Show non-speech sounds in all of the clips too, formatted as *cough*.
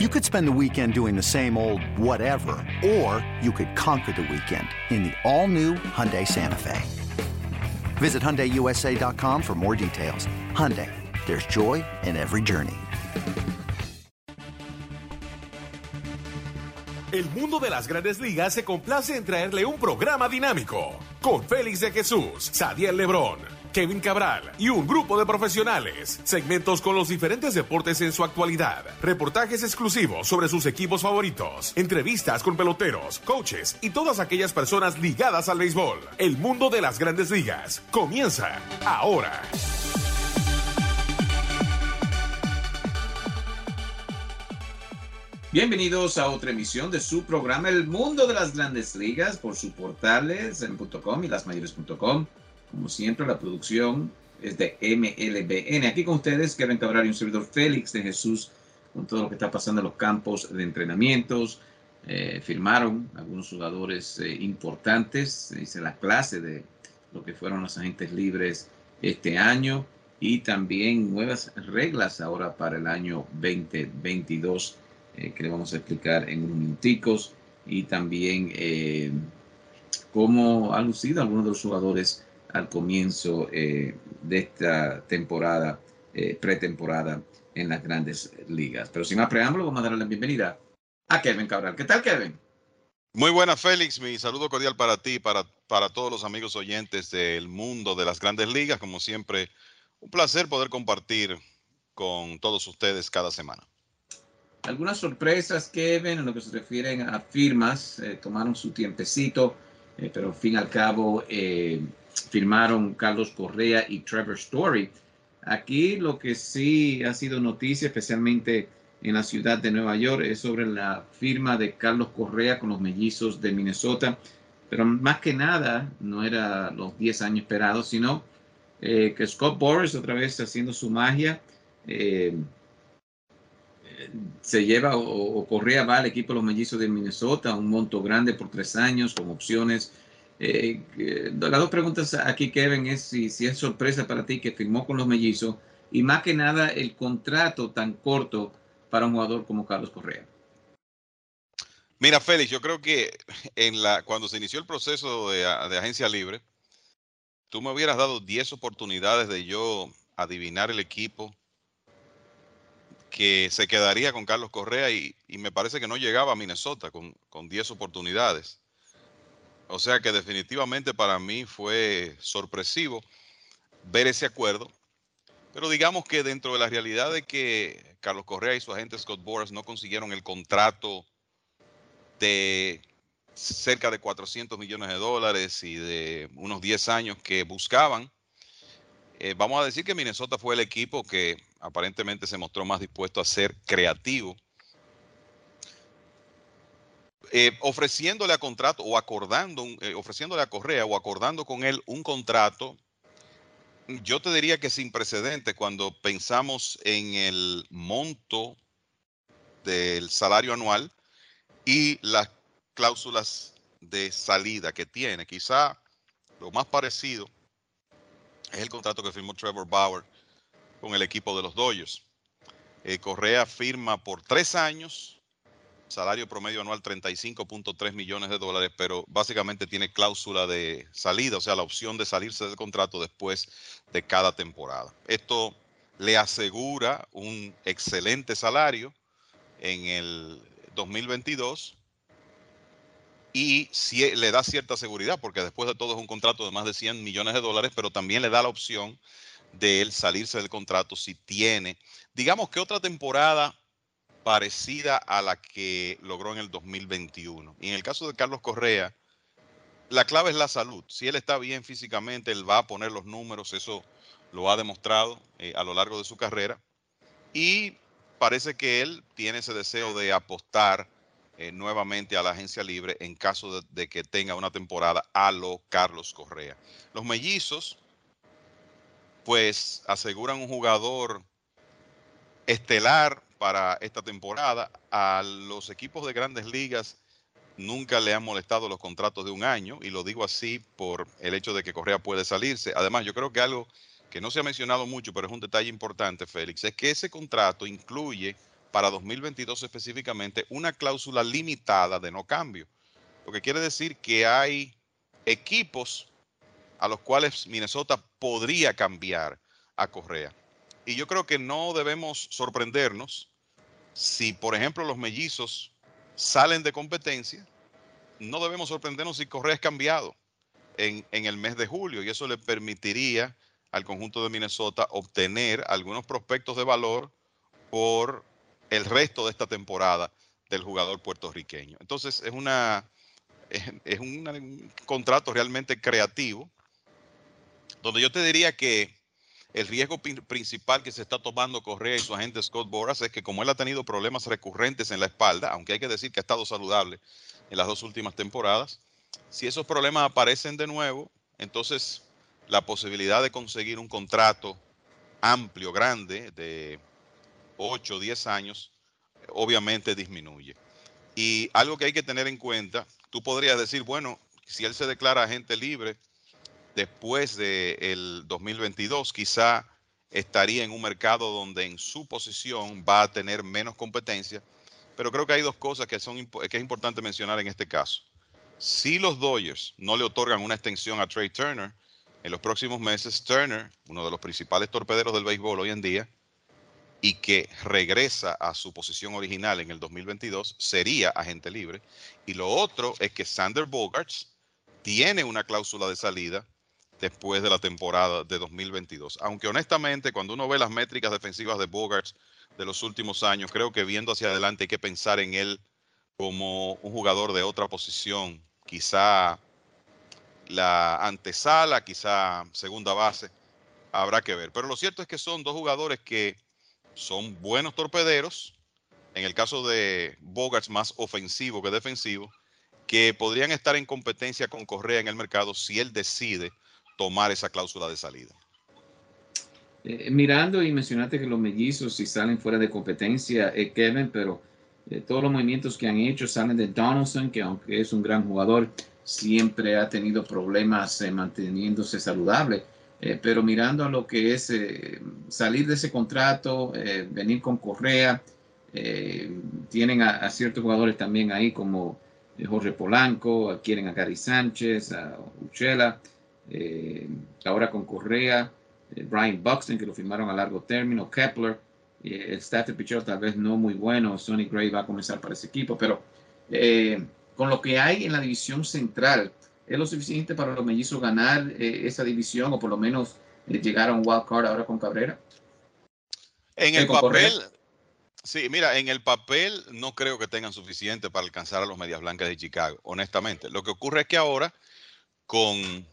You could spend the weekend doing the same old whatever, or you could conquer the weekend in the all-new Hyundai Santa Fe. Visit HyundaiUSA.com for more details. Hyundai, there's joy in every journey. El mundo de las grandes ligas se complace en traerle un programa dinámico con Félix de Jesús, Sadiel Lebrón, Kevin Cabral y un grupo de profesionales. Segmentos con los diferentes deportes en su actualidad. Reportajes exclusivos sobre sus equipos favoritos. Entrevistas con peloteros, coaches y todas aquellas personas ligadas al béisbol. El mundo de las grandes ligas comienza ahora. Bienvenidos a otra emisión de su programa El Mundo de las Grandes Ligas por su portales en .com y lasmayores.com. Como siempre, la producción es de MLBN. Aquí con ustedes, Kevin Cabral y un servidor Félix de Jesús, con todo lo que está pasando en los campos de entrenamientos. Eh, firmaron algunos jugadores eh, importantes, hice la clase de lo que fueron los agentes libres este año y también nuevas reglas ahora para el año 2022 eh, que le vamos a explicar en unos minuticos y también cómo han lucido algunos de los jugadores al comienzo eh, de esta temporada, pretemporada en las grandes ligas. Pero sin más preámbulo, vamos a darle la bienvenida a Kevin Cabral. ¿Qué tal, Kevin? Muy buena, Félix. Mi saludo cordial para ti, para, para todos los amigos oyentes del mundo de las grandes ligas. Como siempre, un placer poder compartir con todos ustedes cada semana. Algunas sorpresas, Kevin, en lo que se refieren a firmas, eh, tomaron su tiempecito, eh, pero al fin y al cabo eh, firmaron Carlos Correa y Trevor Story. Aquí lo que sí ha sido noticia, especialmente en la ciudad de Nueva York, es sobre la firma de Carlos Correa con los mellizos de Minnesota. Pero más que nada, no era los 10 años esperados, sino que Scott Boris otra vez haciendo su magia se lleva o, Correa va al equipo de los mellizos de Minnesota, un monto grande por tres años con opciones. Eh, las dos preguntas aquí, Kevin, es si, si, es sorpresa para ti que firmó con los mellizos y más que nada el contrato tan corto para un jugador como Carlos Correa. Mira, Félix, yo creo que cuando se inició el proceso de, de agencia libre, tú me hubieras dado 10 oportunidades de yo adivinar el equipo que se quedaría con Carlos Correa y, me parece que no llegaba a Minnesota con, con 10 oportunidades. O sea que definitivamente para mí fue sorpresivo ver ese acuerdo. Pero digamos que dentro de la realidad de que Carlos Correa y su agente Scott Boras no consiguieron el contrato de cerca de 400 millones de dólares y de unos 10 años que buscaban, eh, vamos a decir que Minnesota fue el equipo que aparentemente se mostró más dispuesto a ser creativo, eh, ofreciéndole a contrato o acordando, eh, ofreciéndole a Correa o acordando con él un contrato, yo te diría que sin precedentes cuando pensamos en el monto del salario anual y las cláusulas de salida que tiene. Quizá lo más parecido es el contrato que firmó Trevor Bauer con el equipo de los Dodgers. Eh, Correa firma por tres años, salario promedio anual 35.3 millones de dólares, pero básicamente tiene cláusula de salida, o sea, la opción de salirse del contrato después de cada temporada. Esto le asegura un excelente salario en el 2022 y le da cierta seguridad, porque después de todo es un contrato de más de 100 millones de dólares, pero también le da la opción de él salirse del contrato si tiene, digamos que otra temporada parecida a la que logró en el 2021. Y en el caso de Carlos Correa, la clave es la salud. Si él está bien físicamente, él va a poner los números, eso lo ha demostrado eh, a lo largo de su carrera. Y parece que él tiene ese deseo de apostar eh, nuevamente a la agencia libre en caso de, que tenga una temporada a lo Carlos Correa. Los mellizos, pues aseguran un jugador estelar para esta temporada. A los equipos de grandes ligas nunca le han molestado los contratos de un año, y lo digo así por el hecho de que Correa puede salirse. Además, yo creo que algo que no se ha mencionado mucho, pero es un detalle importante, Félix, es que ese contrato incluye para 2022 específicamente una cláusula limitada de no cambio. Lo que quiere decir que hay equipos a los cuales Minnesota podría cambiar a Correa. Y yo creo que no debemos sorprendernos si, por ejemplo, los mellizos salen de competencia. No debemos sorprendernos si Correa es cambiado en, el mes de julio y eso le permitiría al conjunto de Minnesota obtener algunos prospectos de valor por el resto de esta temporada del jugador puertorriqueño. Entonces es una es, un contrato realmente creativo, donde yo te diría que el riesgo principal que se está tomando Correa y su agente Scott Boras es que como él ha tenido problemas recurrentes en la espalda, aunque hay que decir que ha estado saludable en las dos últimas temporadas, si esos problemas aparecen de nuevo, entonces la posibilidad de conseguir un contrato amplio, grande, de 8 o 10 años, obviamente disminuye. Y algo que hay que tener en cuenta, tú podrías decir, bueno, si él se declara agente libre después del 2022, quizá estaría en un mercado donde en su posición va a tener menos competencia. Pero creo que hay dos cosas que, son, que es importante mencionar en este caso. Si los Dodgers no le otorgan una extensión a Trey Turner en los próximos meses, Turner, uno de los principales torpederos del béisbol hoy en día, y que regresa a su posición original en el 2022, sería agente libre. Y lo otro es que Sander Bogarts tiene una cláusula de salida después de la temporada de 2022. Aunque honestamente, cuando uno ve las métricas defensivas de Bogarts de los últimos años, creo que viendo hacia adelante hay que pensar en él como un jugador de otra posición, quizá la antesala, quizá segunda base, habrá que ver. Pero lo cierto es que son dos jugadores que son buenos torpederos, en el caso de Bogarts más ofensivo que defensivo, que podrían estar en competencia con Correa en el mercado si él decide tomar esa cláusula de salida. Eh, mirando y mencionaste que los mellizos si salen fuera de competencia, eh, Kevin, pero eh, todos los movimientos que han hecho salen de Donaldson, que aunque es un gran jugador, siempre ha tenido problemas manteniéndose saludable. Eh, pero mirando a lo que es eh, salir de ese contrato, eh, venir con Correa, tienen a, ciertos jugadores también ahí como Jorge Polanco, quieren a Gary Sánchez, a Uchela, ahora con Correa, Brian Buxton, que lo firmaron a largo término, Kepler, el staff de pitcher tal vez no muy bueno, Sonny Gray va a comenzar para ese equipo, pero con lo que hay en la división central, ¿Es lo suficiente para los mellizos ganar eh, esa división o por lo menos eh, llegar a un wild card ahora con Cabrera? En el papel, sí, mira, en el papel no creo que tengan suficiente para alcanzar a los Medias Blancas de Chicago, honestamente. Lo que ocurre es que ahora, con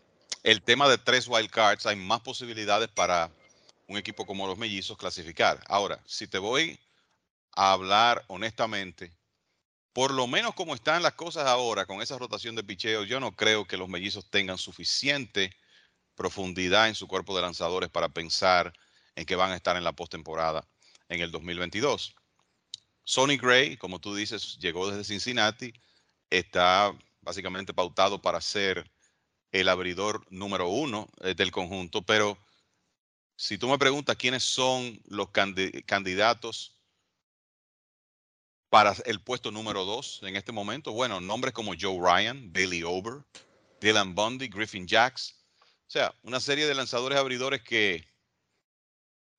el tema de tres wild cards, hay más posibilidades para un equipo como los mellizos clasificar. Ahora, si te voy a hablar honestamente, por lo menos como están las cosas ahora con esa rotación de picheo, yo no creo que los mellizos tengan suficiente profundidad en su cuerpo de lanzadores para pensar en que van a estar en la postemporada en el 2022. Sonny Gray, como tú dices, llegó desde Cincinnati, está básicamente pautado para ser el abridor número uno eh, del conjunto, pero si tú me preguntas quiénes son los candidatos para el puesto número dos en este momento. Bueno, nombres como Joe Ryan, Billy Ober, Dylan Bundy, Griffin Jacks. O sea, una serie de lanzadores abridores que,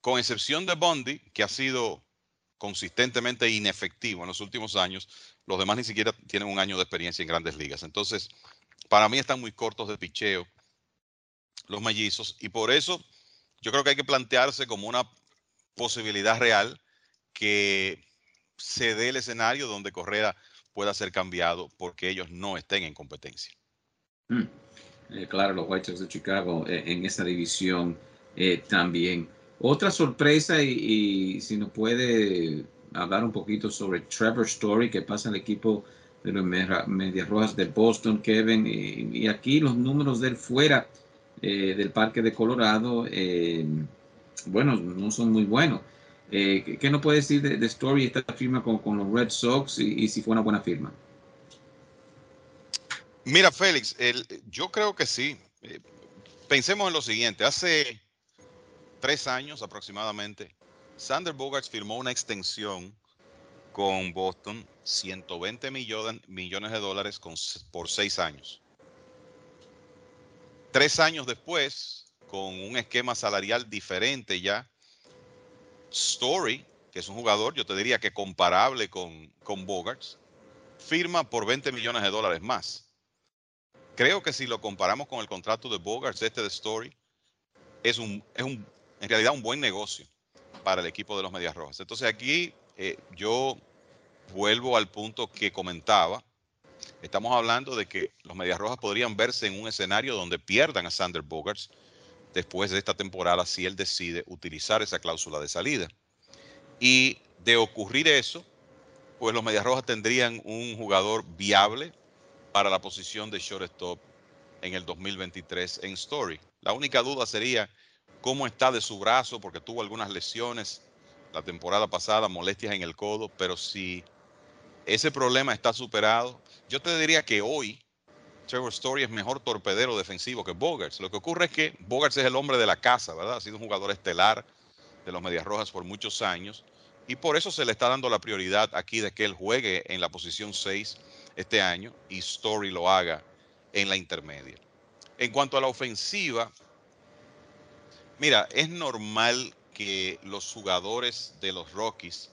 con excepción de Bundy, que ha sido consistentemente inefectivo en los últimos años, los demás ni siquiera tienen un año de experiencia en grandes ligas. Entonces, para mí están muy cortos de picheo los mellizos y por eso yo creo que hay que plantearse como una posibilidad real que se dé el escenario donde Correa pueda ser cambiado porque ellos no estén en competencia. Mm. Eh, claro, los White Sox de Chicago eh, en esa división eh, también. Otra sorpresa y, si nos puede hablar un poquito sobre Trevor Story que pasa al equipo de los Medias Rojas de Boston, Kevin, y, aquí los números de él fuera del Parque de Colorado, bueno, no son muy buenos. Eh, ¿Qué nos puede decir de, Story esta firma con, los Red Sox y, si fue una buena firma? Mira, Félix, yo creo que sí. Eh, pensemos en lo siguiente. Hace tres años aproximadamente, Sander Bogarts firmó una extensión con Boston 120 millones, millones de dólares por seis años. Tres años después, con un esquema salarial diferente ya, Story, que es un jugador, yo te diría que comparable con, con Bogarts, firma por 20 millones de dólares más. Creo que si lo comparamos con el contrato de Bogarts, este de Story, es un, es un, en realidad un buen negocio para el equipo de los Medias Rojas. Entonces aquí eh, yo vuelvo al punto que comentaba. Estamos hablando de que los Medias Rojas podrían verse en un escenario donde pierdan a Sander Bogarts después de esta temporada si él decide utilizar esa cláusula de salida. Y de ocurrir eso, pues los Medias Rojas tendrían un jugador viable para la posición de shortstop en el 2023 en Story. La única duda sería cómo está de su brazo, porque tuvo algunas lesiones la temporada pasada, molestias en el codo, pero si ese problema está superado, yo te diría que hoy Trevor Story es mejor torpedero defensivo que Bogarts. Lo que ocurre es que Bogarts es el hombre de la casa, ¿verdad? Ha sido un jugador estelar de los Medias Rojas por muchos años y por eso se le está dando la prioridad aquí de que él juegue en la posición 6 este año y Story lo haga en la intermedia. En cuanto a la ofensiva, mira, es normal que los jugadores de los Rockies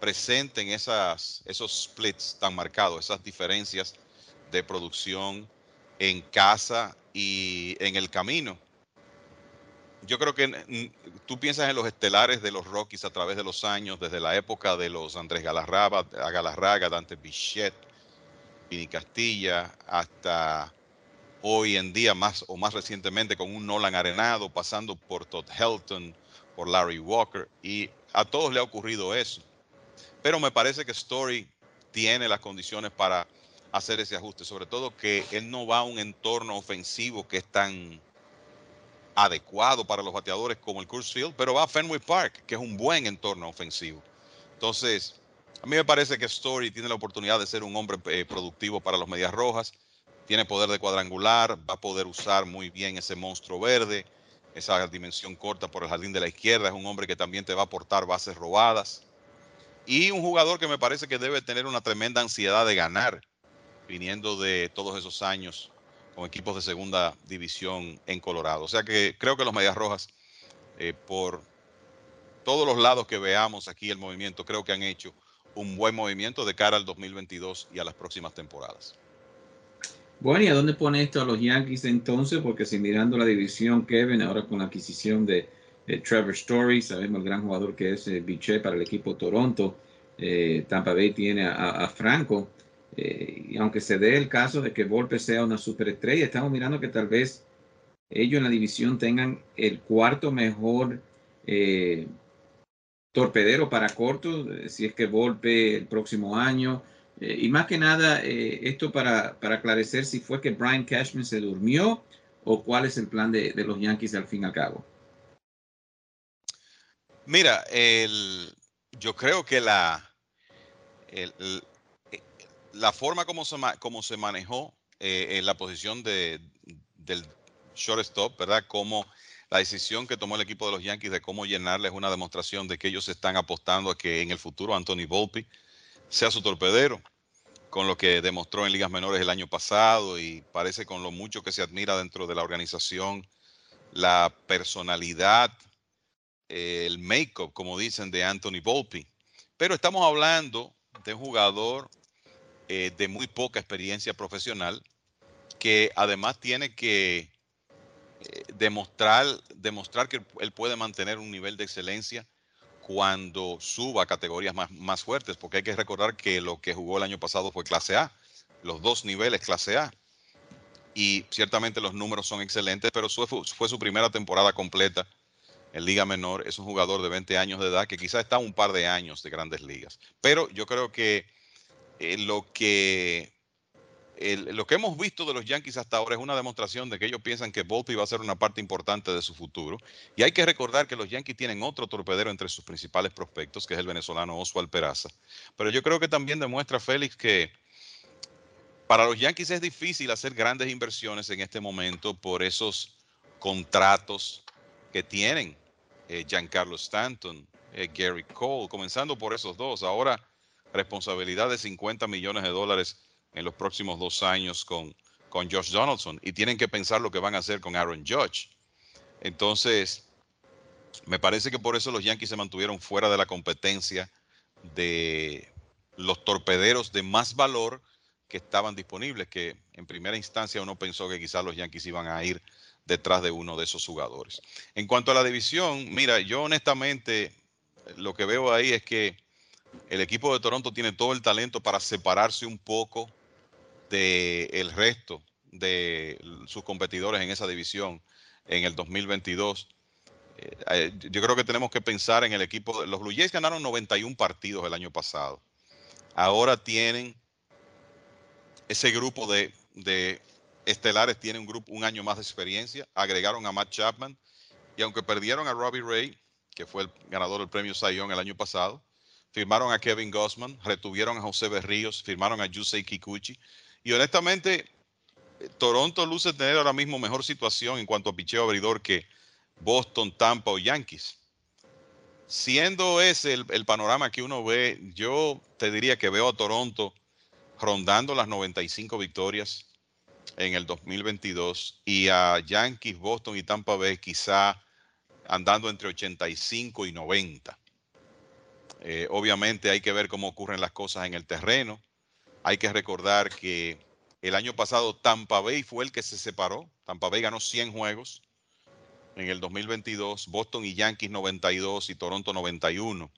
presenten esas, esos splits tan marcados, esas diferencias de producción en casa y en el camino. Yo creo que tú piensas en los estelares de los Rockies a través de los años, desde la época de los Andrés Galarraga, Galarraga Dante Bichette, Vini Castilla, hasta hoy en día, más o más recientemente, con un Nolan Arenado, pasando por Todd Helton, por Larry Walker, y a todos le ha ocurrido eso. Pero me parece que Story tiene las condiciones para hacer ese ajuste, sobre todo que él no va a un entorno ofensivo que es tan adecuado para los bateadores como el Coors Field, pero va a Fenway Park, que es un buen entorno ofensivo. Entonces, a mí me parece que Story tiene la oportunidad de ser un hombre eh, productivo para los Medias Rojas, tiene poder de cuadrangular, va a poder usar muy bien ese monstruo verde, esa dimensión corta por el jardín de la izquierda, es un hombre que también te va a aportar bases robadas y un jugador que me parece que debe tener una tremenda ansiedad de ganar, viniendo de todos esos años con equipos de segunda división en Colorado. O sea que creo que los Medias Rojas, eh, por todos los lados que veamos aquí el movimiento, creo que han hecho un buen movimiento de cara al 2022 y a las próximas temporadas. Bueno, ¿y a dónde pone esto a los Yankees entonces? Porque si mirando la división, Kevin, ahora con la adquisición de Trevor Story, sabemos el gran jugador que es eh, Biche para el equipo Toronto. Eh, Tampa Bay tiene a, Franco. Eh, y aunque se dé el caso de que Volpe sea una superestrella, estamos mirando que tal vez ellos en la división tengan el cuarto mejor torpedero para corto, si es que Volpe el próximo año. Y más que nada, esto para, para aclarecer si fue que Brian Cashman se durmió o cuál es el plan de, de los Yankees al fin y al cabo. Mira, el, yo creo que la, eh, la forma como se, se manejó eh, en la posición de, del shortstop, ¿verdad? Como la decisión que tomó el equipo de los Yankees de cómo llenarle es una demostración de que ellos están apostando a que en el futuro Anthony Volpi sea su torpedero, con lo que demostró en ligas menores el año pasado y parece con lo mucho que se admira dentro de la organización, la personalidad el make-up, como dicen, de Anthony Volpi. Pero estamos hablando de un jugador eh, de muy poca experiencia profesional que además tiene que eh, demostrar, demostrar que él puede mantener un nivel de excelencia cuando suba a categorías más, más fuertes, porque hay que recordar que lo que jugó el año pasado fue clase A, los dos niveles clase A. Y ciertamente los números son excelentes, pero fue su primera temporada completa en Liga Menor, es un jugador de 20 años de edad que quizás está un par de años de grandes ligas. Pero yo creo que eh, lo que lo que hemos visto de los Yankees hasta ahora es una demostración de que ellos piensan que Volpi va a ser una parte importante de su futuro. Y hay que recordar que los Yankees tienen otro torpedero entre sus principales prospectos, que es el venezolano Oswald Peraza. Pero yo creo que también demuestra Félix que para los Yankees es difícil hacer grandes inversiones en este momento por esos contratos que tienen eh, Giancarlo Stanton, eh, Gary Cole, comenzando por esos dos. Ahora responsabilidad de 50 millones de dólares en los próximos dos años con, con Josh Donaldson y tienen que pensar lo que van a hacer con Aaron Judge. Entonces, me parece que por eso los Yankees se mantuvieron fuera de la competencia de los torpederos de más valor que estaban disponibles, que en primera instancia uno pensó que quizás los Yankees iban a ir detrás de uno de esos jugadores. En cuanto a la división, mira, yo honestamente lo que veo ahí es que el equipo de Toronto tiene todo el talento para separarse un poco del resto de sus competidores en esa división en el 2022. Eh, eh, yo creo que tenemos que pensar en el equipo. Los Blue Jays ganaron 91 partidos el año pasado. Ahora tienen ese grupo de, de estelares, tiene un grupo un año más de experiencia. Agregaron a Matt Chapman y aunque perdieron a Robbie Ray, que fue el ganador del premio Sayón el año pasado, firmaron a Kevin Gossman, retuvieron a José Berríos, firmaron a Yusei Kikuchi. Y honestamente, Toronto luce tener ahora mismo mejor situación en cuanto a picheo abridor que Boston, Tampa o Yankees. Siendo ese el, panorama que uno ve, yo te diría que veo a Toronto rondando las 95 victorias en el 2022 y a Yankees, Boston y Tampa Bay quizá andando entre 85 y 90. Eh, obviamente hay que ver cómo ocurren las cosas en el terreno. Hay que recordar que el año pasado Tampa Bay fue el que se separó. Tampa Bay ganó 100 juegos en el 2022, Boston y Yankees 92 y Toronto 91.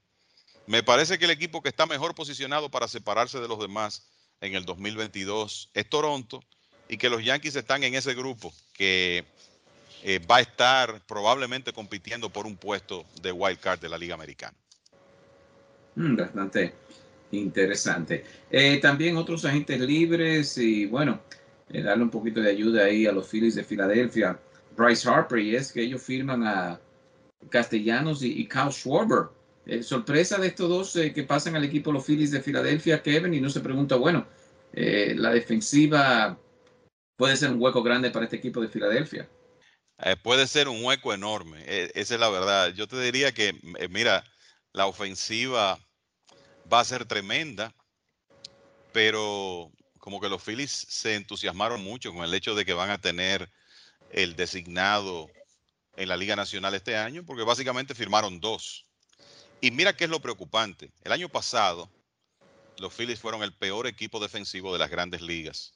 Me parece que el equipo que está mejor posicionado para separarse de los demás en el 2022 es Toronto y que los Yankees están en ese grupo que eh, va a estar probablemente compitiendo por un puesto de wild card de la Liga Americana. Mm, bastante interesante. Eh, también otros agentes libres y bueno, eh, darle un poquito de ayuda ahí a los Phillies de Filadelfia. Bryce Harper y es que ellos firman a Castellanos y, Kyle Schwarber. sorpresa de estos dos que pasan al equipo los Phillies de Filadelfia, Kevin, y no se pregunta, bueno, la defensiva puede ser un hueco grande para este equipo de Filadelfia. Eh, puede ser un hueco enorme, esa es la verdad. Yo te diría que, eh, mira, la ofensiva va a ser tremenda, pero como que los Phillies se entusiasmaron mucho con el hecho de que van a tener el designado en la Liga Nacional este año, porque básicamente firmaron dos. Y mira qué es lo preocupante. El año pasado, los Phillies fueron el peor equipo defensivo de las grandes ligas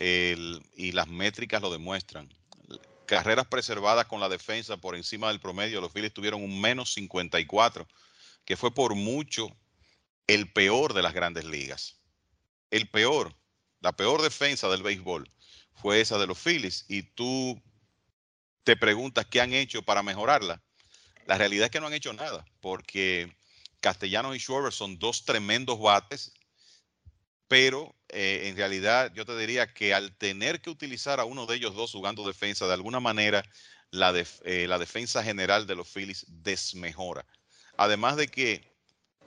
y las métricas lo demuestran. Carreras preservadas con la defensa por encima del promedio, los Phillies tuvieron un menos 54, que fue por mucho el peor de las grandes ligas. El peor, la peor defensa del béisbol fue esa de los Phillies y tú te preguntas qué han hecho para mejorarla. La realidad es que no han hecho nada, porque Castellanos y Schwarber son dos tremendos bates pero eh, en realidad yo te diría que al tener que utilizar a uno de ellos dos jugando defensa, de alguna manera la, eh, la defensa general de los Phillies desmejora. Además de que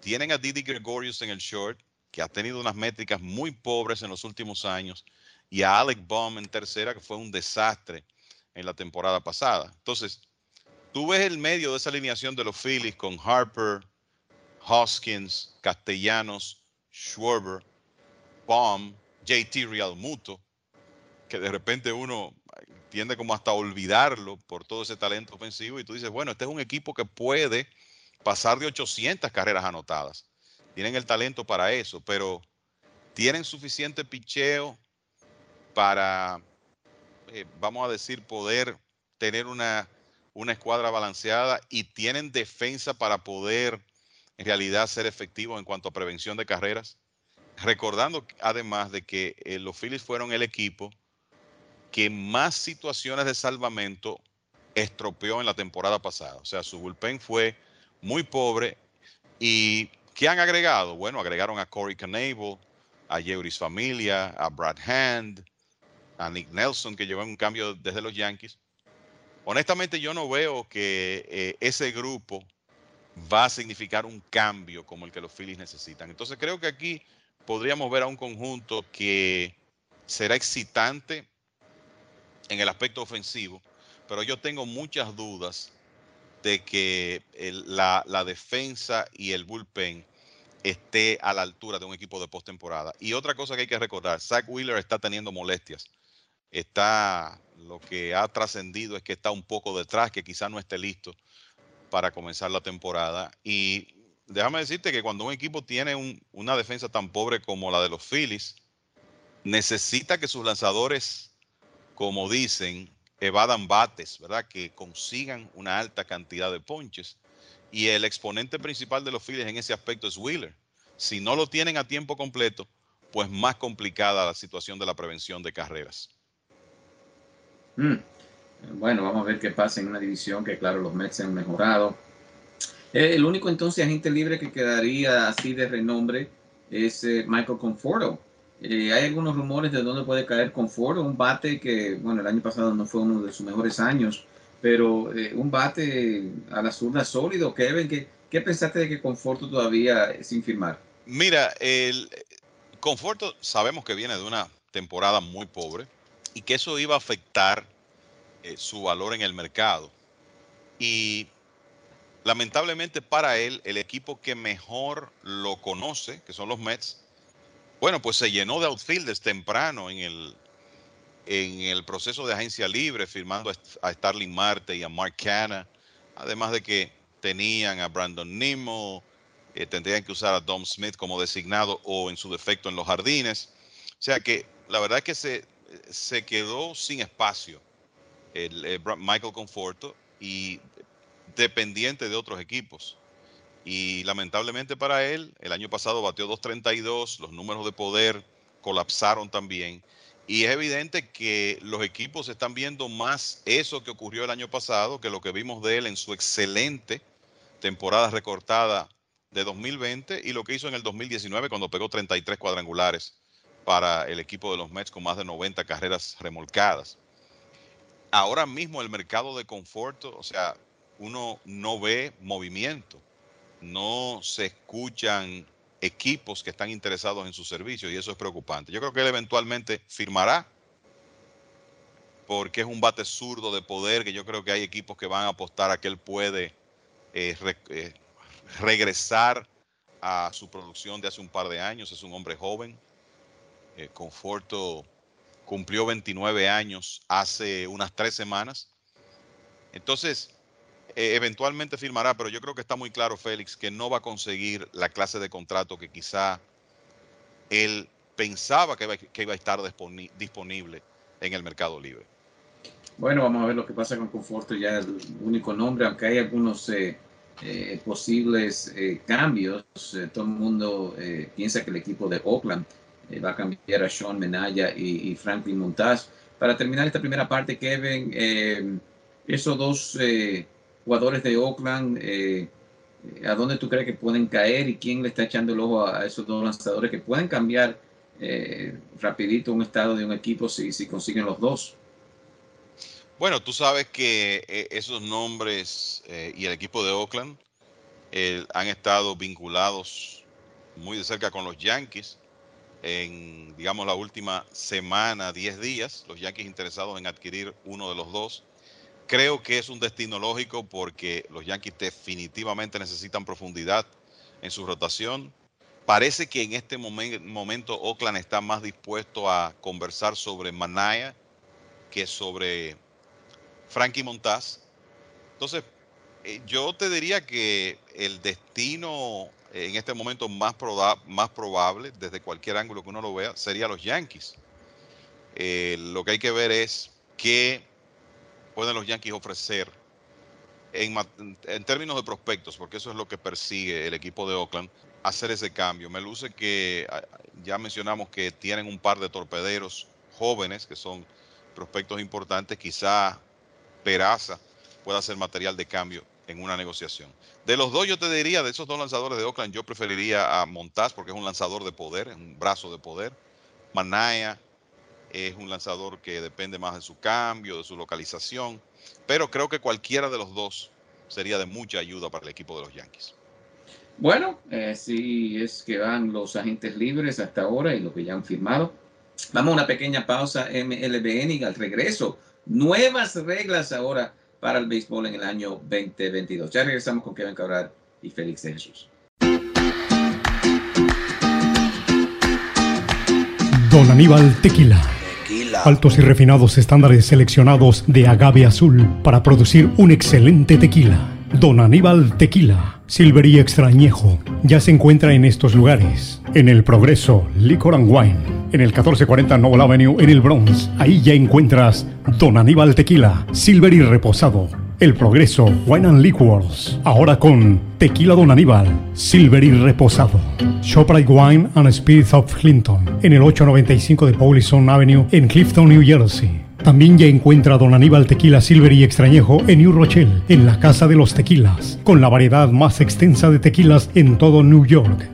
tienen a Didi Gregorius en el short, que ha tenido unas métricas muy pobres en los últimos años, y a Alec Baum en tercera, que fue un desastre en la temporada pasada. Entonces, tú ves el medio de esa alineación de los Phillies con Harper, Hoskins, Castellanos, Schwarber, Bomb, JT Realmuto, que de repente uno tiende como hasta olvidarlo por todo ese talento ofensivo y tú dices, bueno, este es un equipo que puede pasar de 800 carreras anotadas. Tienen el talento para eso, pero tienen suficiente picheo para, eh, vamos a decir, poder tener una, una escuadra balanceada y tienen defensa para poder en realidad ser efectivos en cuanto a prevención de carreras. Recordando además de que eh, los Phillies fueron el equipo que más situaciones de salvamento estropeó en la temporada pasada. O sea, su bullpen fue muy pobre. ¿Y qué han agregado? Bueno, agregaron a Corey Canable, a Yeuris Familia, a Brad Hand, a Nick Nelson, que llevó un cambio desde los Yankees. Honestamente, yo no veo que eh, ese grupo va a significar un cambio como el que los Phillies necesitan. Entonces creo que aquí podríamos ver a un conjunto que será excitante en el aspecto ofensivo, pero yo tengo muchas dudas de que la, defensa y el bullpen esté a la altura de un equipo de postemporada. Y otra cosa que hay que recordar, Zach Wheeler está teniendo molestias. Está, lo que ha trascendido es que está un poco detrás, que quizás no esté listo para comenzar la temporada. Y déjame decirte que cuando un equipo tiene una defensa tan pobre como la de los Phillies, necesita que sus lanzadores, como dicen, evadan bates, ¿verdad? Que consigan una alta cantidad de ponches. Y el exponente principal de los Phillies en ese aspecto es Wheeler. Si no lo tienen a tiempo completo, pues más complicada la situación de la prevención de carreras. Mm. Bueno, vamos a ver qué pasa en una división que, claro, los Mets han mejorado. Eh, el único entonces agente libre que quedaría así de renombre es eh, Michael Conforto. Eh, hay algunos rumores de dónde puede caer Conforto, un bate que, bueno, el año pasado no fue uno de sus mejores años, pero un bate a la zurda sólido. Kevin, ¿qué, ¿qué pensaste de que Conforto todavía sin firmar? Mira, el Conforto sabemos que viene de una temporada muy pobre y que eso iba a afectar eh, su valor en el mercado. Y lamentablemente para él, el equipo que mejor lo conoce, que son los Mets, bueno, pues se llenó de outfielders temprano en el, en el proceso de agencia libre, firmando a Starling Marte y a Mark Canna, además de que tenían a Brandon Nimmo, eh, tendrían que usar a Dom Smith como designado o en su defecto en los jardines. O sea que la verdad es que se, se quedó sin espacio el, Michael Conforto y dependiente de otros equipos. Y lamentablemente para él, el año pasado batió 2.32, los números de poder colapsaron también. Y es evidente que los equipos están viendo más eso que ocurrió el año pasado que lo que vimos de él en su excelente temporada recortada de 2020 y lo que hizo en el 2019 cuando pegó 33 cuadrangulares para el equipo de los Mets con más de 90 carreras remolcadas. Ahora mismo el mercado de confort, o sea, uno no ve movimiento, no se escuchan equipos que están interesados en su servicio y eso es preocupante. Yo creo que él eventualmente firmará porque es un bate zurdo de poder que yo creo que hay equipos que van a apostar a que él puede eh, eh, regresar a su producción de hace un par de años. Es un hombre joven, eh, Conforto cumplió 29 años hace unas tres semanas. Entonces, eh, eventualmente firmará, pero yo creo que está muy claro, Félix, que no va a conseguir la clase de contrato que quizá él pensaba que iba, a estar disponible en el mercado libre. Bueno, vamos a ver lo que pasa con Conforto, ya el único nombre, aunque hay algunos eh, posibles cambios, todo el mundo piensa que el equipo de Oakland eh, va a cambiar a Sean Menaya y, Franklin Montaz. Para terminar esta primera parte, Kevin, eh, esos dos eh, jugadores de Oakland, ¿a dónde tú crees que pueden caer y quién le está echando el ojo a, esos dos lanzadores que pueden cambiar rapidito un estado de un equipo si, si consiguen los dos? Bueno, tú sabes que esos nombres y el equipo de Oakland han estado vinculados muy de cerca con los Yankees en, digamos, la última semana, 10 días, los Yankees interesados en adquirir uno de los dos. Creo que es un destino lógico porque los Yankees definitivamente necesitan profundidad en su rotación. Parece que en este momento Oakland está más dispuesto a conversar sobre Manaya que sobre Frankie Montaz. Entonces, eh, yo te diría que el destino en este momento más, probable, desde cualquier ángulo que uno lo vea, sería los Yankees. Eh, lo que hay que ver es qué pueden los Yankees ofrecer en, en, términos de prospectos, porque eso es lo que persigue el equipo de Oakland, hacer ese cambio. Me luce que ah, ya mencionamos que tienen un par de torpederos jóvenes que son prospectos importantes, quizá Peraza pueda ser material de cambio en una negociación. De los dos, yo te diría, de esos dos lanzadores de Oakland, yo preferiría a Montaz porque es un lanzador de poder, es un brazo de poder. Manaya es un lanzador que depende más de su cambio, de su localización, pero creo que cualquiera de los dos sería de mucha ayuda para el equipo de los Yankees. Bueno, eh, sí es que van los agentes libres hasta ahora y los que ya han firmado. Vamos a una pequeña pausa MLBN y al regreso, nuevas reglas ahora para el béisbol en el año 2022. Ya regresamos con Kevin Cabral y Félix de Jesús. Don Aníbal Tequila Altos y refinados estándares seleccionados de agave azul para producir un excelente tequila. Don Aníbal Tequila. Silver y extrañejo. Ya se encuentra en estos lugares. En el Progreso, Liquor and Wine. En el 1440 Noble Avenue en el Bronx. Ahí ya encuentras Don Aníbal Tequila. Silver y reposado. El Progreso, Wine and Liquors. Ahora con Tequila Don Aníbal, Silver y Reposado. Shoprite Wine and Spirits of Clinton. En el 895 de Paulison Avenue en Clifton, New Jersey. También ya encuentra Don Aníbal Tequila Silver y Extrañejo en New Rochelle, en la Casa de los Tequilas, con la variedad más extensa de tequilas en todo New York.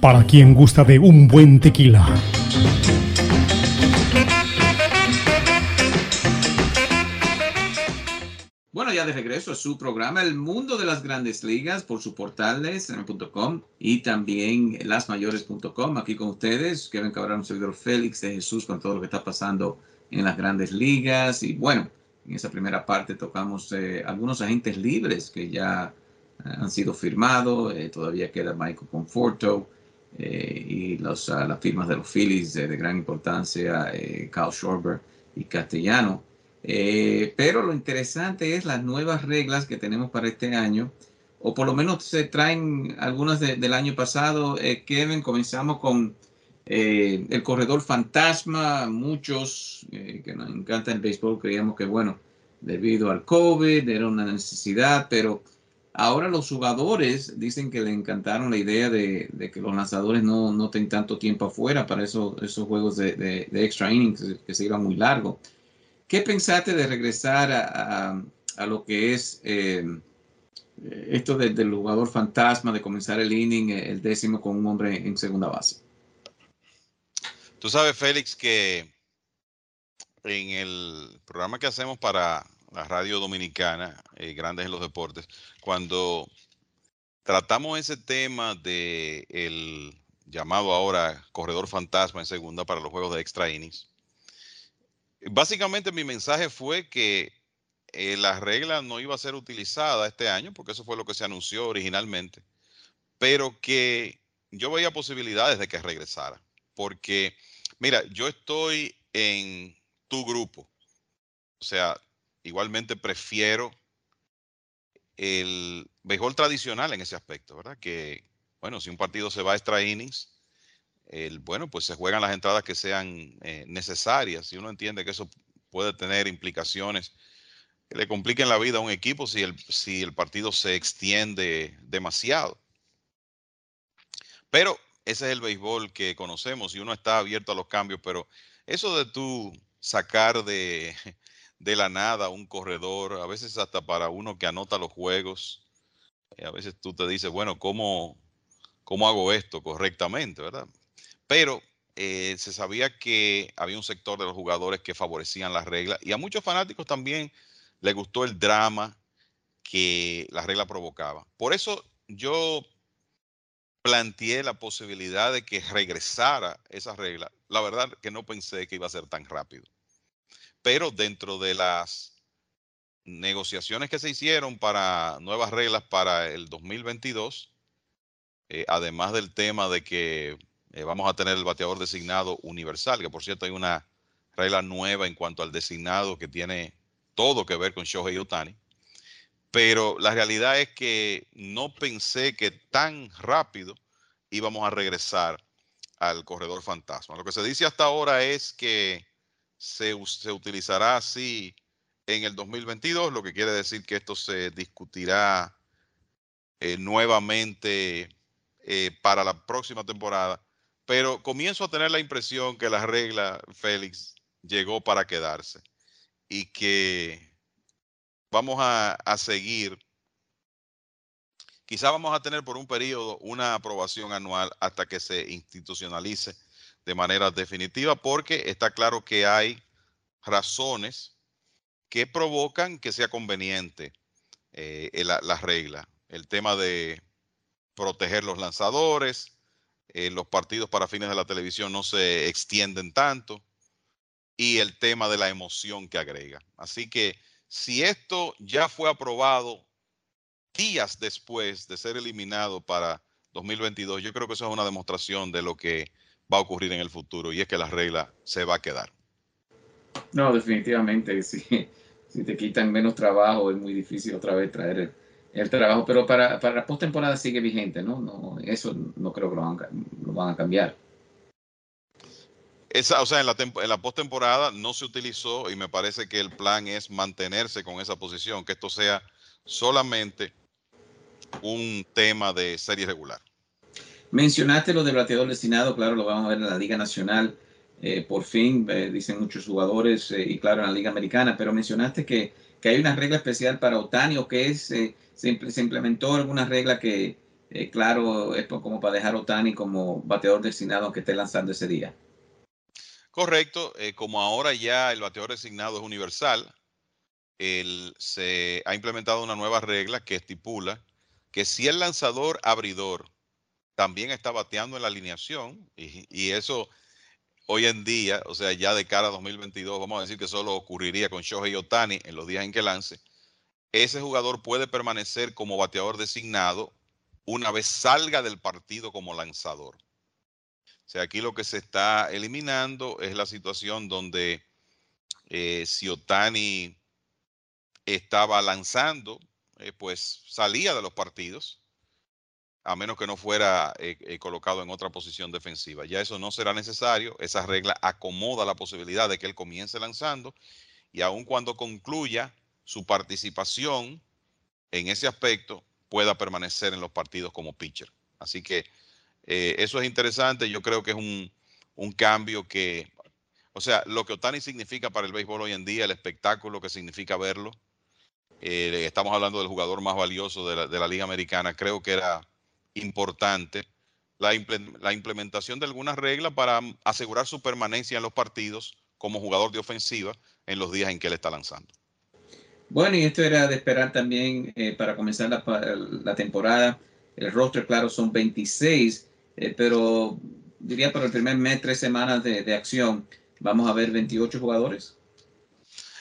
para quien gusta de un buen tequila. Bueno, ya de regreso a su programa El Mundo de las Grandes Ligas por su portales .com y también lasmayores.com. Aquí con ustedes, Kevin Cabral, un servidor Félix de Jesús con todo lo que está pasando en las Grandes Ligas. Y bueno, en esa primera parte tocamos eh, algunos agentes libres que ya eh, han sido firmados. Eh, todavía queda Michael Conforto. Eh, y los, uh, las firmas de los Phillies de gran importancia, eh, Kyle Schwarber y Castellano. Eh, pero lo interesante es las nuevas reglas que tenemos para este año, o por lo menos se traen algunas de, del año pasado. Kevin, comenzamos con el corredor fantasma. Muchos que nos encanta el béisbol creíamos que, bueno, debido al COVID era una necesidad, pero Ahora los jugadores dicen que le encantaron la idea de, que los lanzadores no, no tengan tanto tiempo afuera para esos, esos juegos de, extra innings que se iban muy largo. ¿Qué pensaste de regresar a, lo que es eh, esto del jugador fantasma, de comenzar el inning, el décimo con un hombre en segunda base? Tú sabes, Félix, que en el programa que hacemos para la radio dominicana, eh, Grandes en los Deportes, cuando tratamos ese tema de llamado ahora corredor fantasma en segunda para los juegos de extra innings, básicamente mi mensaje fue que eh, la regla no iba a ser utilizada este año, porque eso fue lo que se anunció originalmente, pero que yo veía posibilidades de que regresara, porque mira, yo estoy en tu grupo, o sea, igualmente prefiero el béisbol tradicional en ese aspecto, ¿verdad? Que, bueno, si un partido se va a extra innings, el, bueno, pues se juegan las entradas que sean eh, necesarias. Y uno entiende que eso puede tener implicaciones que le compliquen la vida a un equipo si el, si el partido se extiende demasiado. Pero ese es el béisbol que conocemos y uno está abierto a los cambios, pero eso de tú sacar de, de la nada un corredor, a veces hasta para uno que anota los juegos, eh, a veces tú te dices, bueno, ¿cómo, cómo hago esto correctamente, verdad? Pero eh, se sabía que había un sector de los jugadores que favorecían las reglas y a muchos fanáticos también les gustó el drama que la regla provocaba. Por eso yo planteé la posibilidad de que regresara esa regla. La verdad que no pensé que iba a ser tan rápido pero dentro de las negociaciones que se hicieron para nuevas reglas para el 2022, eh, además del tema de que eh, vamos a tener el bateador designado universal, que por cierto hay una regla nueva en cuanto al designado que tiene todo que ver con Shohei Otani. Pero la realidad es que no pensé que tan rápido íbamos a regresar al corredor fantasma. Lo que se dice hasta ahora es que se, utilizará así en el 2022, lo que quiere decir que esto se discutirá eh, nuevamente eh, para la próxima temporada. Pero comienzo a tener la impresión que la regla, Félix, llegó para quedarse y que vamos a, a seguir. Quizá vamos a tener por un periodo una aprobación anual hasta que se institucionalice de manera definitiva porque está claro que hay razones que provocan que sea conveniente eh, la, regla. El tema de proteger los lanzadores, eh, los partidos para fines de la televisión no se extienden tanto y el tema de la emoción que agrega. Así que si esto ya fue aprobado días después de ser eliminado para 2022, yo creo que eso es una demostración de lo que va a ocurrir en el futuro y es que la regla se va a quedar. No, definitivamente, sí. Si te quitan menos trabajo, es muy difícil otra vez traer el, trabajo. Pero para, para la postemporada sigue vigente, ¿no? no Eso no creo que lo van, a cambiar. Esa, o sea, en la, en la postemporada no se utilizó y me parece que el plan es mantenerse con esa posición, que esto sea solamente un tema de serie regular. Mencionaste lo del bateador destinado, claro, lo vamos a ver en la Liga Nacional. Eh, por fin, eh, dicen muchos jugadores, eh, y claro, en la Liga Americana, pero mencionaste que, hay una regla especial para Otani o que es, se, se, implementó alguna regla que, claro, es como para dejar a Otani como bateador designado aunque esté lanzando ese día. Correcto, como ahora ya el bateador designado es universal, se ha implementado una nueva regla que estipula que si el lanzador abridor también está bateando en la alineación, y, eso hoy en día, o sea, ya de cara a 2022, vamos a decir que solo ocurriría con Shohei Otani en los días en que lance, ese jugador puede permanecer como bateador designado una vez salga del partido como lanzador. O sea, aquí lo que se está eliminando es la situación donde eh, si Otani estaba lanzando, eh, pues salía de los partidos a menos que no fuera eh, eh, colocado en otra posición defensiva. Ya eso no será necesario, esa regla acomoda la posibilidad de que él comience lanzando y aun cuando concluya su participación en ese aspecto, pueda permanecer en los partidos como pitcher. Así que eh, eso es interesante, yo creo que es un, cambio que, o sea, lo que Otani significa para el béisbol hoy en día, el espectáculo que significa verlo, estamos hablando del jugador más valioso de la, de la Liga Americana, creo que era importante la, implementación de algunas reglas para asegurar su permanencia en los partidos como jugador de ofensiva en los días en que él está lanzando. Bueno, y esto era de esperar también eh, para comenzar la, temporada. El roster, claro, son 26, eh, pero diría para el primer mes, tres semanas de, acción, vamos a ver 28 jugadores.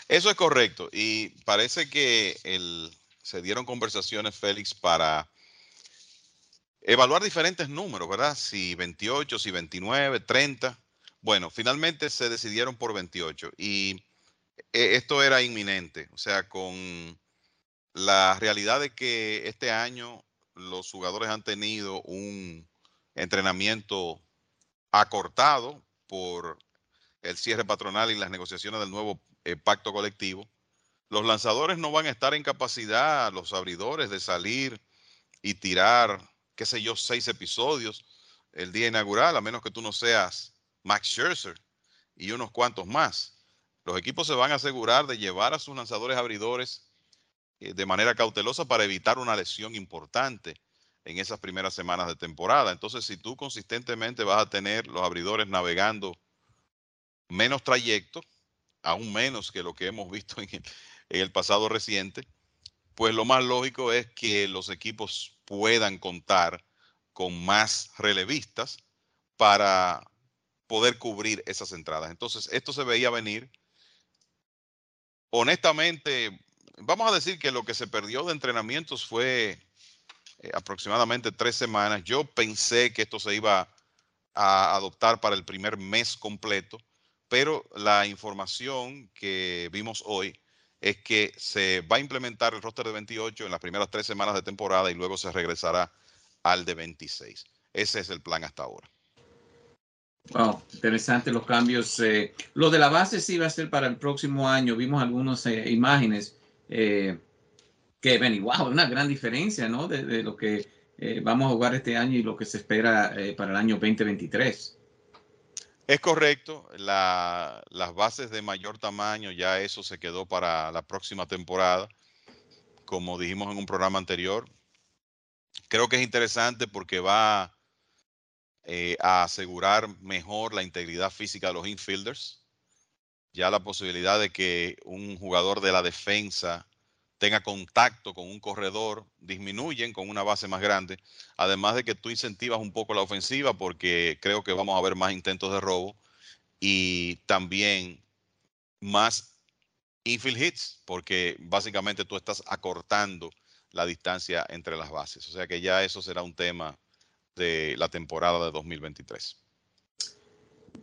Eso es correcto. Y parece que el, se dieron conversaciones, Félix, para evaluar diferentes números, ¿verdad? Si 28, si 29, 30. Bueno, finalmente se decidieron por 28 y eh, esto era inminente, o sea, con la realidad de que este año los jugadores han tenido un entrenamiento acortado por el cierre patronal y las negociaciones del nuevo eh, pacto colectivo, los lanzadores no van a estar en capacidad, los abridores, de salir y tirar qué sé yo, seis episodios el día inaugural, a menos que tú no seas Max Scherzer y unos cuantos más. Los equipos se van a asegurar de llevar a sus lanzadores abridores eh, de manera cautelosa para evitar una lesión importante en esas primeras semanas de temporada. Entonces, si tú consistentemente vas a tener los abridores navegando menos trayecto, aún menos que lo que hemos visto *laughs* en el pasado reciente, pues lo más lógico es que los equipos puedan contar con más relevistas para poder cubrir esas entradas. Entonces, esto se veía venir. Honestamente, vamos a decir que lo que se perdió de entrenamientos fue eh, aproximadamente tres semanas. Yo pensé que esto se iba a adoptar para el primer mes completo, pero la información que vimos hoy es que se va a implementar el roster de 28 en las primeras tres semanas de temporada y luego se regresará al de 26. Ese es el plan hasta ahora. Wow, interesante los cambios. Eh, lo de la base sí va a ser para el próximo año. Vimos algunas eh, imágenes eh, que ven y wow, una gran diferencia, ¿no? De, de lo que vamos a jugar este año y lo que se espera para el año 2023. Es correcto, las bases de mayor tamaño, ya eso se quedó para la próxima temporada, como dijimos en un programa anterior. Creo que es interesante porque va, eh, a asegurar mejor la integridad física de los infielders. Ya la posibilidad de que un jugador de la defensa tenga contacto con un corredor disminuyen con una base más grande. Además de que tú incentivas un poco la ofensiva porque creo que vamos a ver más intentos de robo y también más infield hits porque básicamente tú estás acortando la distancia entre las bases. O sea que ya eso será un tema de la temporada de 2023.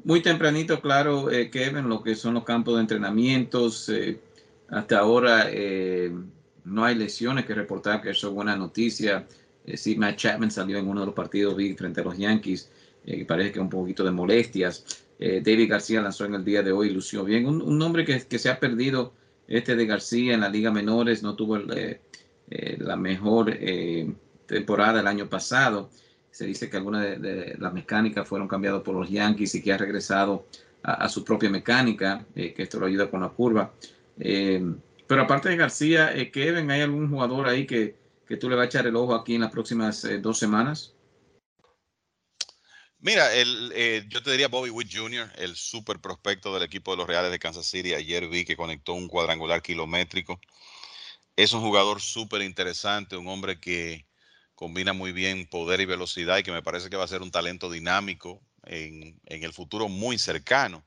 Muy tempranito, claro, eh, Kevin, lo que son los campos de entrenamientos. Eh, hasta ahora eh, no hay lesiones que reportar, que eso es buena noticia. Eh, Matt Chapman salió en uno de los partidos big frente a los Yankees, que parece que un poquito de molestias. David García lanzó en el día de hoy, lució bien. Un, nombre que, que, se ha perdido, este de García en la Liga Menores, no tuvo la mejor temporada el año pasado. Se dice que algunas de, las mecánicas fueron cambiadas por los Yankees y que ha regresado a, su propia mecánica, eh, que esto lo ayuda con la curva. Eh, pero aparte de García, eh, Kevin, ¿hay algún jugador ahí que, que, tú le vas a echar el ojo aquí en las próximas dos semanas? Mira, el, yo te diría Bobby Witt Jr., el super prospecto del equipo de los Reales de Kansas City. Ayer vi que conectó un cuadrangular kilométrico. Es un jugador súper interesante, un hombre que combina muy bien poder y velocidad y que me parece que va a ser un talento dinámico en, el futuro muy cercano.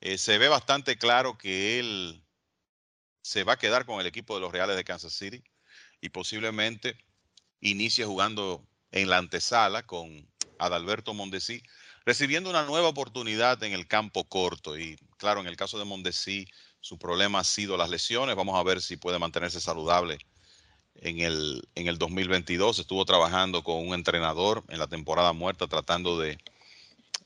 Eh, se ve bastante claro que él se va a quedar con el equipo de los Reales de Kansas City y posiblemente inicie jugando en la antesala con Adalberto Mondesi, recibiendo una nueva oportunidad en el campo corto. Y claro, en el caso de Mondesi, su problema ha sido las lesiones. Vamos a ver si puede mantenerse saludable en el, en el 2022. Estuvo trabajando con un entrenador en la temporada muerta tratando de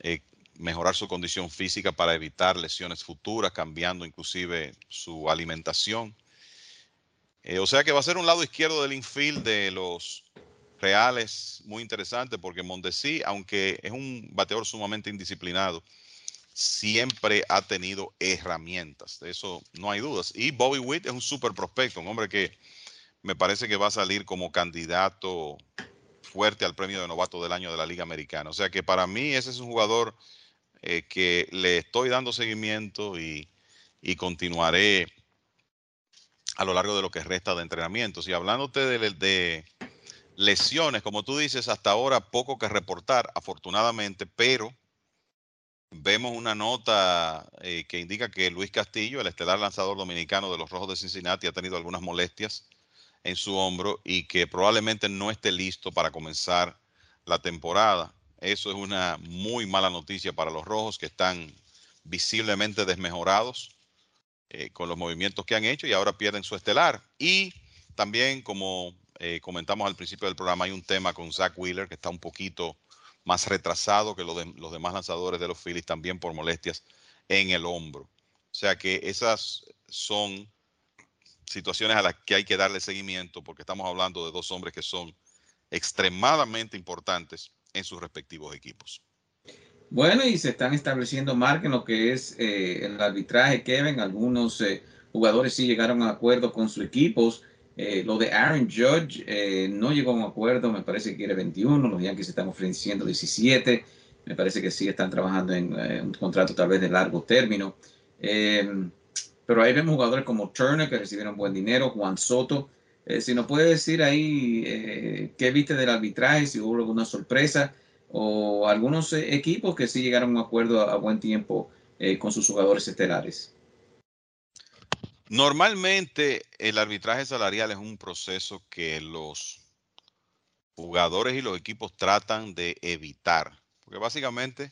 eh, mejorar su condición física para evitar lesiones futuras, cambiando inclusive su alimentación. Eh, o sea que va a ser un lado izquierdo del infield de los Reales muy interesante porque Mondesi, aunque es un bateador sumamente indisciplinado, siempre ha tenido herramientas. De eso no hay dudas. Y Bobby Witt es un super prospecto, un hombre que me parece que va a salir como candidato fuerte al premio de novato del año de la Liga Americana. O sea que para mí ese es un jugador eh, que le estoy dando seguimiento y, continuaré a lo largo de lo que resta de entrenamientos. Y hablándote de, lesiones, como tú dices, hasta ahora poco que reportar, afortunadamente, pero vemos una nota eh, que indica que Luis Castillo, el estelar lanzador dominicano de los Rojos de Cincinnati, ha tenido algunas molestias en su hombro y que probablemente no esté listo para comenzar la temporada. Eso es una muy mala noticia para los rojos que están visiblemente desmejorados eh, con los movimientos que han hecho y ahora pierden su estelar. Y también, como eh, comentamos al principio del programa, hay un tema con Zach Wheeler que está un poquito más retrasado que los demás lanzadores de los Phillies también por molestias en el hombro. O sea que esas son situaciones a las que hay que darle seguimiento porque estamos hablando de dos hombres que son extremadamente importantes en sus respectivos equipos. Bueno, y se están estableciendo marcas en lo que es eh, el arbitraje, Kevin. Algunos eh, jugadores sí llegaron a acuerdo con sus equipos. Eh, lo de Aaron Judge no llegó a un acuerdo, me parece que quiere 21, los Yankees están ofreciendo 17, me parece que sí están trabajando en un contrato tal vez de largo término. Pero ahí vemos jugadores como Turner que recibieron buen dinero, Juan Soto. Eh, si nos puede decir ahí eh, qué viste del arbitraje, si hubo alguna sorpresa o algunos eh, equipos que sí llegaron a un acuerdo a, buen tiempo con sus jugadores estelares. Normalmente el arbitraje salarial es un proceso que los jugadores y los equipos tratan de evitar, porque básicamente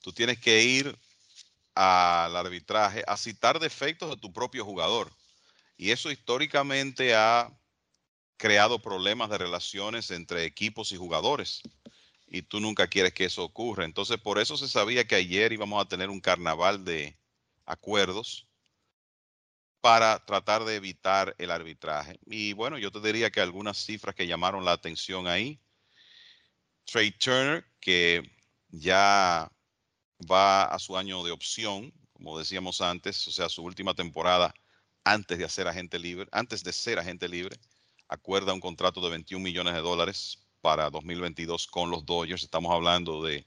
tú tienes que ir al arbitraje a citar defectos de tu propio jugador. Y eso históricamente ha creado problemas de relaciones entre equipos y jugadores. Y tú nunca quieres que eso ocurra. Entonces, por eso se sabía que ayer íbamos a tener un carnaval de acuerdos para tratar de evitar el arbitraje. Y bueno, yo te diría que algunas cifras que llamaron la atención ahí. Trey Turner, que ya va a su año de opción, como decíamos antes, o sea, su última temporada antes de hacer agente libre, antes de ser agente libre, acuerda un contrato de 21 millones de dólares para 2022 con los Dodgers. Estamos hablando de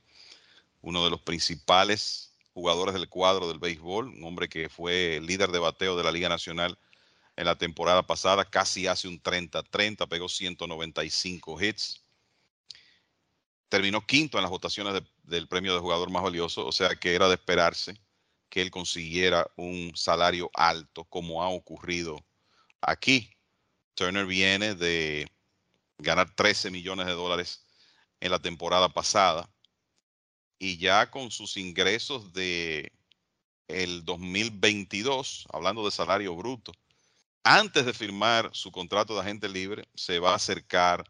uno de los principales jugadores del cuadro del béisbol, un hombre que fue líder de bateo de la Liga Nacional en la temporada pasada, casi hace un 30-30, pegó 195 hits. Terminó quinto en las votaciones del premio de jugador más valioso, o sea que era de esperarse que él consiguiera un salario alto, como ha ocurrido aquí. Turner viene de ganar 13 millones de dólares en la temporada pasada y ya con sus ingresos de el 2022, hablando de salario bruto, antes de firmar su contrato de agente libre, se va a acercar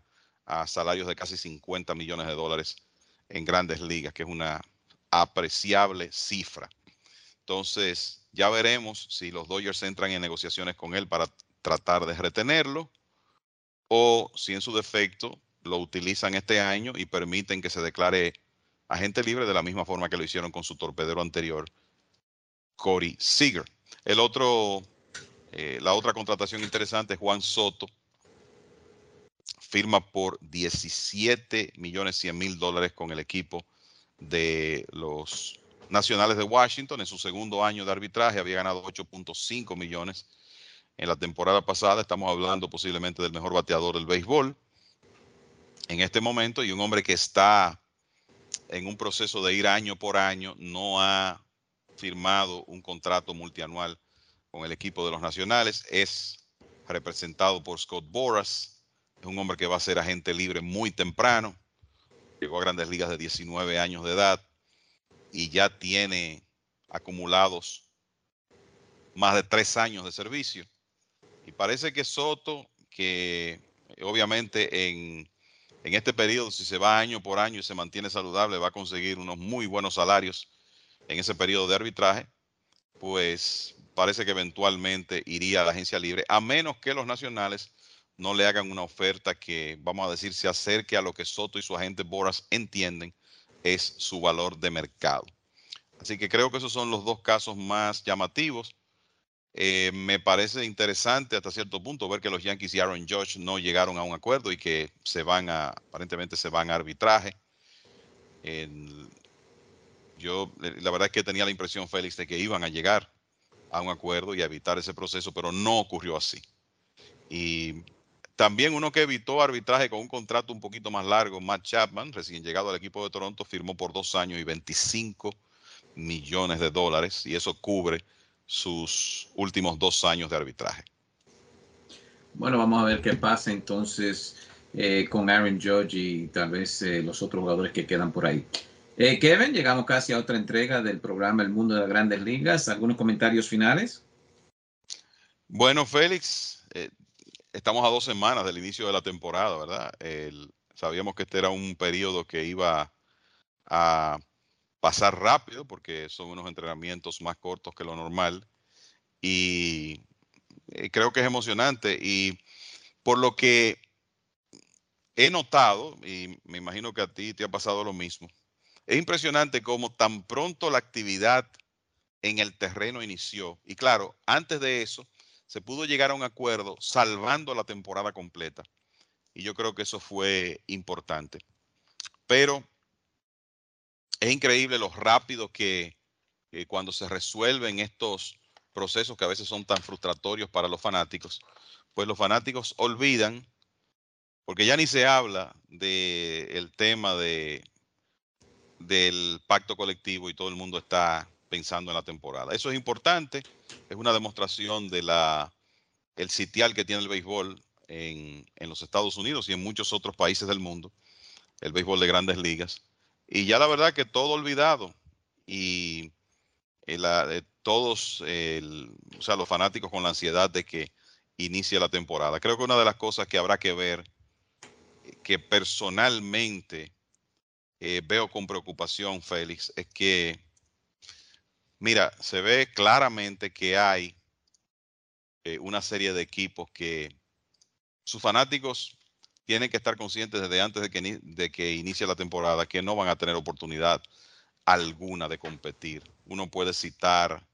a salarios de casi 50 millones de dólares en grandes ligas, que es una apreciable cifra. Entonces, ya veremos si los Dodgers entran en negociaciones con él para tratar de retenerlo o si en su defecto lo utilizan este año y permiten que se declare agente libre de la misma forma que lo hicieron con su torpedero anterior, Corey Seager. El otro, eh, la otra contratación interesante es Juan Soto. Firma por 17 millones 100 mil dólares con el equipo de los Nacionales de Washington. En su segundo año de arbitraje había ganado 8.5 millones en la temporada pasada. Estamos hablando posiblemente del mejor bateador del béisbol en este momento y un hombre que está en un proceso de ir año por año, no ha firmado un contrato multianual con el equipo de los nacionales, es representado por Scott Boras, es un hombre que va a ser agente libre muy temprano, llegó a grandes ligas de 19 años de edad y ya tiene acumulados más de tres años de servicio. Y parece que Soto, que obviamente en en este periodo, si se va año por año y se mantiene saludable, va a conseguir unos muy buenos salarios en ese periodo de arbitraje, pues parece que eventualmente iría a la agencia libre, a menos que los nacionales no le hagan una oferta que, vamos a decir, se acerque a lo que Soto y su agente Boras entienden es su valor de mercado. Así que creo que esos son los dos casos más llamativos. Eh, me parece interesante hasta cierto punto ver que los Yankees y Aaron Judge no llegaron a un acuerdo y que se van a, aparentemente se van a arbitraje. yo, eh, la verdad es que tenía la impresión, Félix, de que iban a llegar a un acuerdo y a evitar ese proceso, pero no ocurrió así. Y también uno que evitó arbitraje con un contrato un poquito más largo, Matt Chapman, recién llegado al equipo de Toronto, firmó por dos años y 25 millones de dólares y eso cubre sus últimos dos años de arbitraje. Bueno, vamos a ver qué pasa entonces eh, con Aaron Judge y tal vez eh, los otros jugadores que quedan por ahí. Eh, Kevin, llegamos casi a otra entrega del programa El Mundo de las Grandes Ligas. ¿Algunos comentarios finales? Bueno, Félix, estamos a dos semanas del inicio de la temporada, ¿verdad? sabíamos que este era un periodo que iba a pasar rápido porque son unos entrenamientos más cortos que lo normal y, eh, creo que es emocionante. Y por lo que he notado y me imagino que a ti te ha pasado lo mismo, es impresionante cómo tan pronto la actividad en el terreno inició. Y claro, antes de eso se pudo llegar a un acuerdo salvando la temporada completa. Y yo creo que eso fue importante. Pero es increíble lo rápido que cuando se resuelven estos procesos que a veces son tan frustratorios para los fanáticos, pues los fanáticos olvidan, porque ya ni se habla del tema de, del pacto colectivo y todo el mundo está pensando en la temporada. Eso es importante, es una demostración de la el sitial que tiene el béisbol en, en los Estados Unidos y en muchos otros países del mundo, el béisbol de grandes ligas y ya la verdad que todo olvidado. Y la, de todos, o sea, los fanáticos con la ansiedad de que inicie la temporada. Creo que una de las cosas que habrá que ver, que personalmente eh, veo con preocupación, Félix, es que, mira, se ve claramente que hay eh, una serie de equipos que sus fanáticos tienen que estar conscientes desde antes de que, de que inicie la temporada que no van a tener oportunidad alguna de competir. Uno puede citar